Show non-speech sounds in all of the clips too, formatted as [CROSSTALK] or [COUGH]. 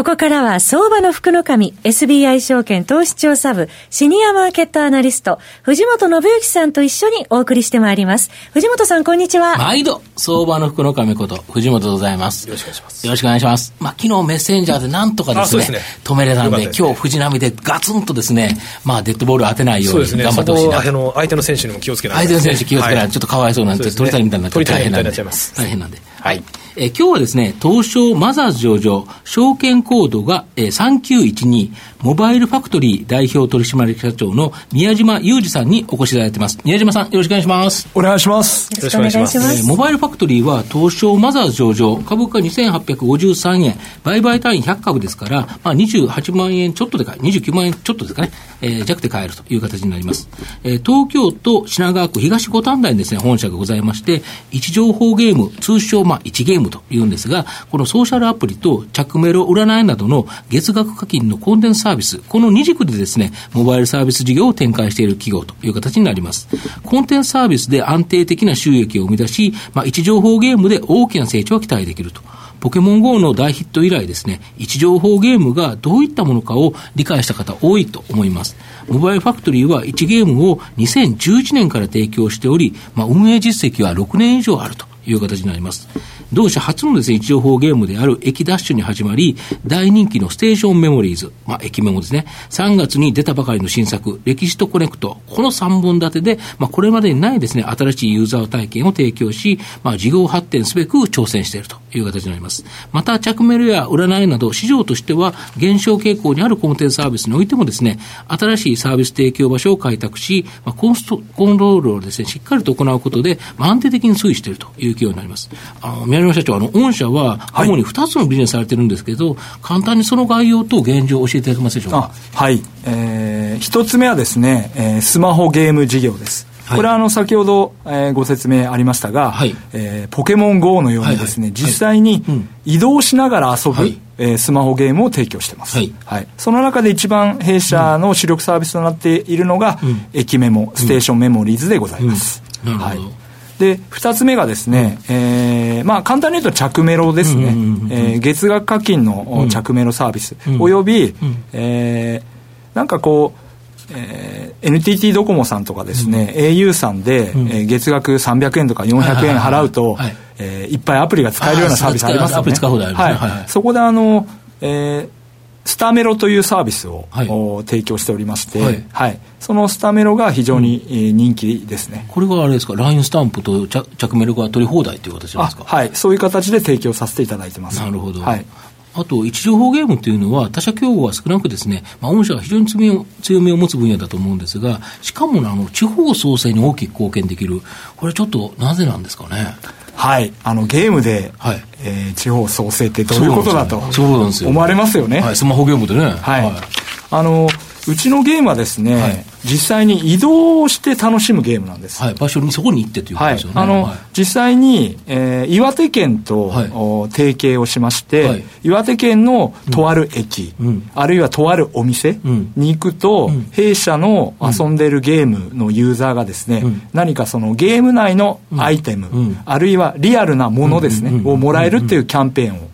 ここからは相場の福の神 SBI 証券投資調査部シニアマーケットアナリスト藤本信之さんと一緒にお送りしてまいります。藤本さんこんにちは。毎度相場の福の神こと藤本でございます。よろしくお願いします。よろしくお願いします。まあ昨日メッセンジャーでなんとかですね、すね止めれたんで、今日藤波でガツンとですね、まあデッドボール当てないように頑張ってほしいな。ね、相手の選手にも気をつけない相手の選手気をつけない、はい、ちょっとかわいそうなんで、取りたいみたいになっちゃ大変なんで。大変なんで。はい。え今日はですね、東証マザーズ上場、証券コードが、え3912、モバイルファクトリー代表取締役社長の宮島裕二さんにお越しいただいてます。宮島さん、よろしくお願いします。お願いします。よろしくお願いします。えモバイルファクトリーは東証マザーズ上場、株価2853円、売買単位100株ですから、まあ、28万円ちょっとで買え、29万円ちょっとですかね、えー、弱で買えるという形になります。えー、東京都品川区東五反田にですね、本社がございまして、位置情報ゲーム、通称まあ1ゲームというんですが、このソーシャルアプリと着メロ占いなどの月額課金のコンテンツサービス、この二軸でですね、モバイルサービス事業を展開している企業という形になります。コンテンツサービスで安定的な収益を生み出し、まあ、位置情報ゲームで大きな成長を期待できると。ポケモン GO の大ヒット以来ですね、位置情報ゲームがどういったものかを理解した方多いと思います。モバイルファクトリーは位置ゲームを2011年から提供しており、まあ、運営実績は6年以上あるという形になります。同社初のですね、位置情報ゲームである駅ダッシュに始まり、大人気のステーションメモリーズ、まあ、駅メモですね、3月に出たばかりの新作、歴史とコネクト、この3本立てで、まあ、これまでにないですね、新しいユーザー体験を提供し、まあ、事業発展すべく挑戦しているという形になります。また、着メルや占いなど、市場としては減少傾向にあるコンテンツサービスにおいてもですね、新しいサービス提供場所を開拓し、まあ、コンストコントロールをですね、しっかりと行うことで、まあ、安定的に推移しているという企業になります。あの、宮島社長、あの、御社は主に2つのビジネスされてるんですけど、はい、簡単にその概要と現状を教えていただけますでしょうか？はい。えー、1つ目はですね、えー、スマホゲーム事業です。これはあの先ほど、えー、ご説明ありましたが、はい、えー、ポケモン GO のようにですね、はいはい、実際に移動しながら遊ぶ、はい、えー、スマホゲームを提供してます、はい、はい、その中で一番弊社の主力サービスとなっているのが、うん、駅メモステーションメモリーズでございます、うん。うん、はいで、二つ目がですね、うん、えー、まあ、簡単に言うと着メロですね。え月額課金の着メロサービス、および、うん、えー、なんかこう、えー、NTT ドコモさんとかですね、うん、au さんで、うん、えー、月額300円とか400円払うと、はいえー、いっぱいアプリが使えるようなサービスありますよね。アプリ使うほどありますね。はい、はい、そこであの、えー、スタメロというサービスを、はい、提供しておりまして、はい、はい、そのスタメロが非常に、うん、人気ですね。これはあれですか、LINE スタンプと着メロが取り放題という形なんですか？はい、そういう形で提供させていただいてます。なるほど。はい。あと、位置情報ゲームというのは、他社競合は少なくですね、まあ、御社は非常に強みを持つ分野だと思うんですが、しかもあの地方創生に大きく貢献できる、これちょっとなぜなんですかね？はい、あのゲームで、はい、えー、地方創生ってどういうことだと思われますよね。はい、スマホゲームでね。はい、はい、あのうちのゲームはですね、はい、実際に移動して楽しむゲームなんです。はい、場所にそこに行ってということですよね。はい、あの、はい、実際に、えー、岩手県と、はい、提携をしまして、岩手県のとある駅、うん、あるいはとあるお店に行くと、うん、弊社の遊んでいるゲームのユーザーがですね、うん、何かそのゲーム内のアイテム、あるいはリアルなものですね、をもらえるっていうキャンペーンを、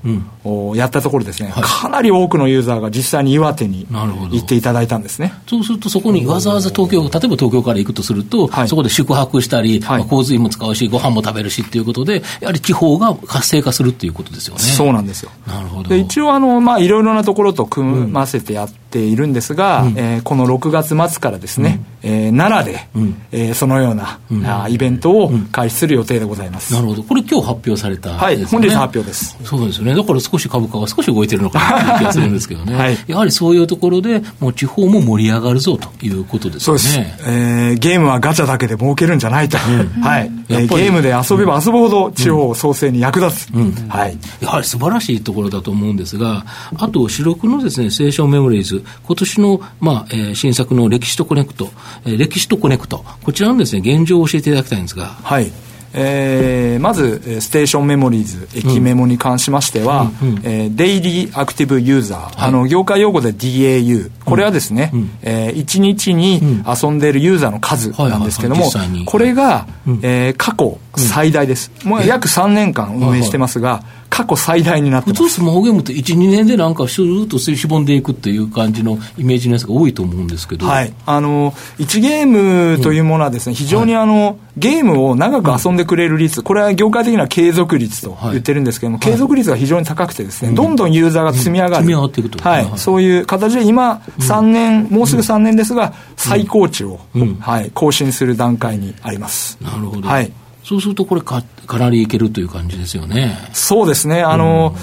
やったところですね、かなり多くのユーザーが実際に岩手に行っていただいたんですね。そうするとそこにわざわざ東京、例えば東京から行くとすると、はい、そこで宿泊したり、はい、まあ、洪水も使うし、ご飯も食べるしっていうことで、やはり地方が活性化するっていうことですよね。そうなんですよ。なるほど。で一応あの、まあ、いろいろなところと組ませてやっているんですが、うん、えー、この6月末からですね、うん、えー、奈良で、うん、えー、そのような、うん、あイベントを開始する予定でございます。なるほど。これ今日発表された、ね、はい、本日発表です。そうですよね。だから少し株価が少し動いてるのかなという気がするんですけどね。[LAUGHS] はい、やはりそういうところで、もう地方も盛り上がるぞということですね。そうです。えー、ゲームはガチャだけで儲けるんじゃないと。うん、はい。えー、ゲームで遊べば遊ぶほど地方創生に役立つ。うん、はい。やはり素晴らしいところだと思うんですが、あと、主力のですね、青少メモリーズ、今年の、まあ、えー、新作の歴史とコネクト、えー、歴史とコネクト、こちらのですね、現状を教えていただきたいんですが。はい。えー、まず、ステーションメモリーズ、駅メモに関しましては、うん、えー、デイリーアクティブユーザー、はい、あの、業界用語で DAU、これはですね、うん、えー、1日に遊んでいるユーザーの数なんですけども、これが、えー、過去最大です。もう約3年間運営してますが、過去最大になって。普通スマホゲームって1、2年でなんかシューッとしぼんでいくっていう感じのイメージのやつが多いと思うんですけど。はい。あの、1ゲームというものはですね、非常にあの、ゲームを長く遊んでくれる率、これは業界的には継続率と言ってるんですけども、継続率が非常に高くてですね、どんどんユーザーが積み上がる。積み上がっていくと。はい。そういう形で今、3年、もうすぐ3年ですが、最高値を、はい、更新する段階にあります。なるほど。はい。そうするとこれか、かなりいけるという感じですよね。そうですね。あの、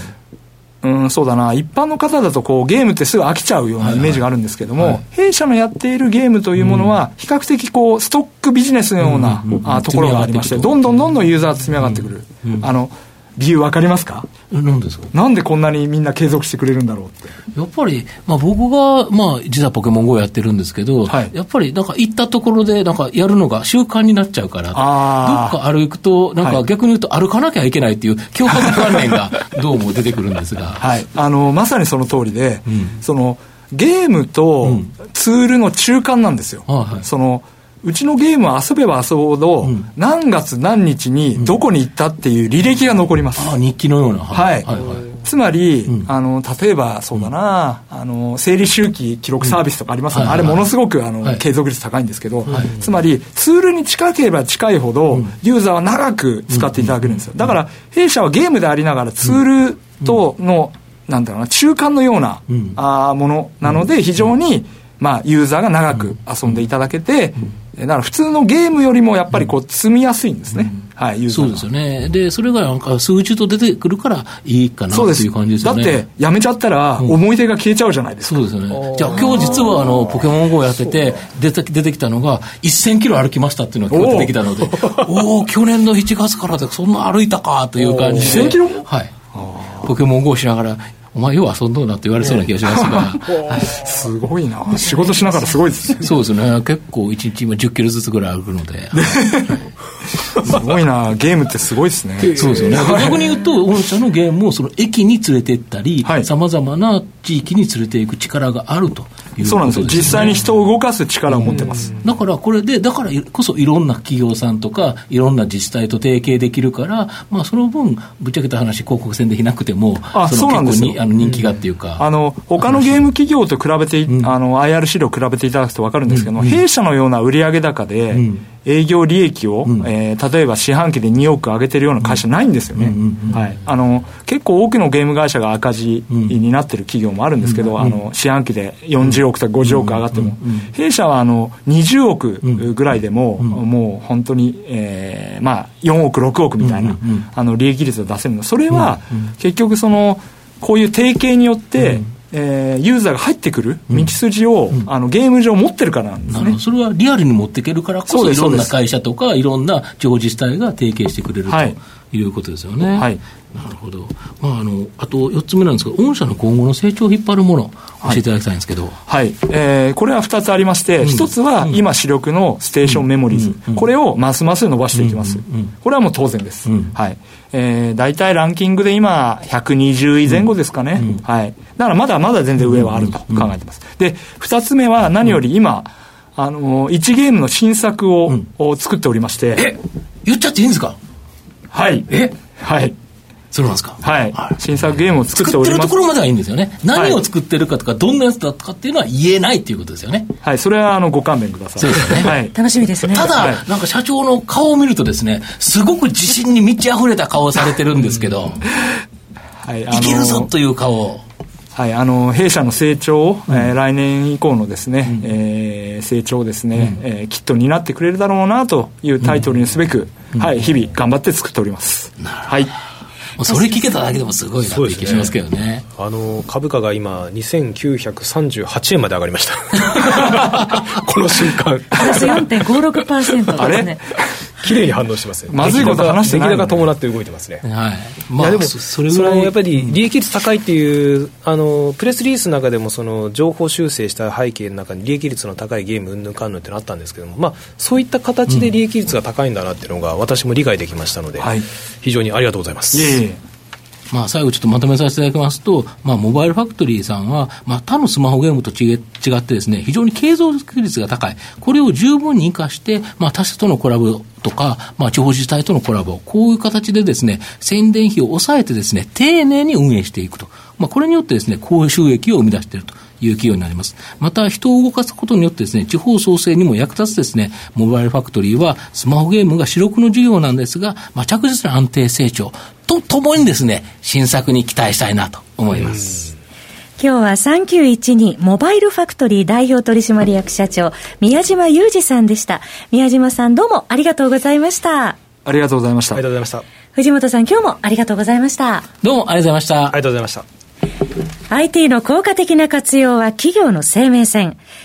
うん、うん、そうだな、一般の方だとこうゲームってすぐ飽きちゃうようなイメージがあるんですけども、はい。はい、弊社のやっているゲームというものは、比較的こうストックビジネスのような、うん、あところがありまして、どんどんどんどんユーザーが積み上がってくる。あの理由分かりますか？何ですか？なんでこんなにみんな継続してくれるんだろうって。やっぱり、まあ、僕が、まあ、実はポケモン GO やってるんですけど、はい、やっぱりなんか行ったところでなんかやるのが習慣になっちゃうからどっか歩くとなんか逆に言うと歩かなきゃいけないっていう強迫観念が [LAUGHS] どうも出てくるんですが、はい、あのまさにその通りで、うん、そのゲームとツールの中間なんですよ、うんはい、そのうちのゲームは遊べば遊ぶほど、うん、何月何日にどこに行ったっていう履歴が残ります。あ日記のような。はい。はいはい、つまり、うん、あの、例えば、そうだな、あの、整理周期記録サービスとかありますよね。あれものすごく、あの、継続率高いんですけど、つまり、ツールに近ければ近いほど、ユーザーは長く使っていただけるんですよ。だから、弊社はゲームでありながら、ツールとの、なんだろうな、中間のような、あものなので、非常に、まあ、ユーザーが長く遊んでいただけて、だから普通のゲームよりもやっぱりこう積みやすいんですね、うん、はい、そうですよね、でそれがなんか数値と出てくるからいいかなっていう感じですよね。だって、やめちゃったら、思い出が消えちゃうじゃないですか。うん、そうですよね。じゃあ、今日実はあのポケモン GO やってて出て、出てきたのが、1000キロ歩きましたっていうのが今日出てきたので、[LAUGHS] おお、去年の7月からでそんな歩いたかという感じで。1000キロはい。ポケモン GO しながら、お前よう遊んどうなって言われそうな気がしますが、[LAUGHS] すごいな。仕事しながらすごいですそうですね。結構1日今10キロずつぐらい歩くので。[LAUGHS] すごいな。ゲームってすごいですね。そうですよね。逆に言うと御社のゲームをその駅に連れてったりさまざまな地域に連れていく力があるとそうなんですよ、実際に人を動かす力を持ってます、だからこれで、だからこそいろんな企業さんとか、いろんな自治体と提携できるから、まあ、その分、ぶっちゃけた話、広告宣できなくても、あその結構にあの人気がっていうか、あの他のゲーム企業と比べて、うん、あの IR 資料比べていただくと分かるんですけども、うん、弊社のような売上高で、うん営業利益を、うん、えー、例えば四半期で2億上げてるような会社ないんですよね、はい、あの結構多くのゲーム会社が赤字になってる企業もあるんですけど、あの四半期で40億とか50億上がっても、弊社はあの20億ぐらいでも、もう本当に、えー、まあ4億6億みたいな、あの利益率を出せるの。それは、結局そのこういう提携によって、えー、ユーザーが入ってくる道筋を、うん、あのゲーム上持ってるからなんですね。それはリアルに持っていけるからこそ、いろんな会社とか、いろんな地方自治体が提携してくれると。いうことですよね。はい、なるほど。まあ、あの、あと4つ目なんですが、御社の今後の成長を引っ張るもの、教えていただきたいんですけど。はい。えー、これは2つありまして、うん、1つは今主力のステーションメモリーズ。うん、これをますます伸ばしていきます。これはもう当然です。はい。えー、大体ランキングで今、120位前後ですかね、うん、はい、だからまだまだ全然上はあると考えてます。で、2つ目は何より今、あの1ゲームの新作を,、を作っておりまして。え言っちゃっていいんですか？はい。え？はい。そうなんですか？はい。新作ゲームを作っております。作ってるところまではいいんですよね。何を作ってるかとか、どんなやつだったかっていうのは言えないっていうことですよね。はい。それは、あの、ご勘弁ください。そうですね。はい。楽しみですね。ただ、なんか社長の顔を見るとですね、すごく自信に満ち溢れた顔をされてるんですけど、はい。いけるぞという顔はい、あの弊社の成長、うん、えー、来年以降のですね、うん、えー、成長ですね、うん、えー、きっと担ってくれるだろうなというタイトルにすべく、うん、はい、日々頑張って作っております。はい。それ聞けただけでもすごいなって気しますけどね、ね、あの株価が今2938円まで上がりました。[LAUGHS] [LAUGHS] [LAUGHS] この瞬間。プラス4.56%ですね綺麗に反応してますねまずいこと話してない、ね、が伴って動いてますね。はい。まあ、でもそれぐらいやっぱり利益率高いっていうあのプレスリリースの中でもその情報修正した背景の中に利益率の高いゲームうんぬんかんぬんってのあったんですけども、まあ、そういった形で利益率が高いんだなっていうのが私も理解できましたので、はい、非常にありがとうございます。いえいえまあ、最後ちょっとまとめさせていただきますと、まあ、モバイルファクトリーさんは、まあ、他のスマホゲームと違ってですね、非常に継続率が高い。これを十分に活かして、まあ、他社とのコラボとか、まあ、地方自治体とのコラボ、こういう形でですね、宣伝費を抑えてですね、丁寧に運営していくと。まあ、これによってですね、高収益を生み出していると。いう企業になります。また、人を動かすことによってですね、地方創生にも役立つですね、モバイルファクトリーは、スマホゲームが主力の事業なんですが、まあ、着実な安定成長とともにですね、新作に期待したいなと思います。今日は3912モバイルファクトリー代表取締役社長、宮島裕二さんでした。宮島さんどうもありがとうございました。ありがとうございました。ありがとうございました。藤本さん今日もありがとうございました。どうもありがとうございました。ありがとうございました。IT の効果的な活用は企業の生命線。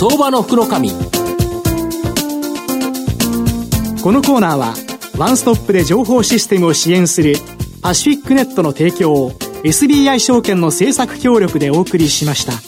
相場の福の神このコーナーはワンストップで情報システムを支援するパシフィックネットの提供を SBI 証券の政策協力でお送りしました。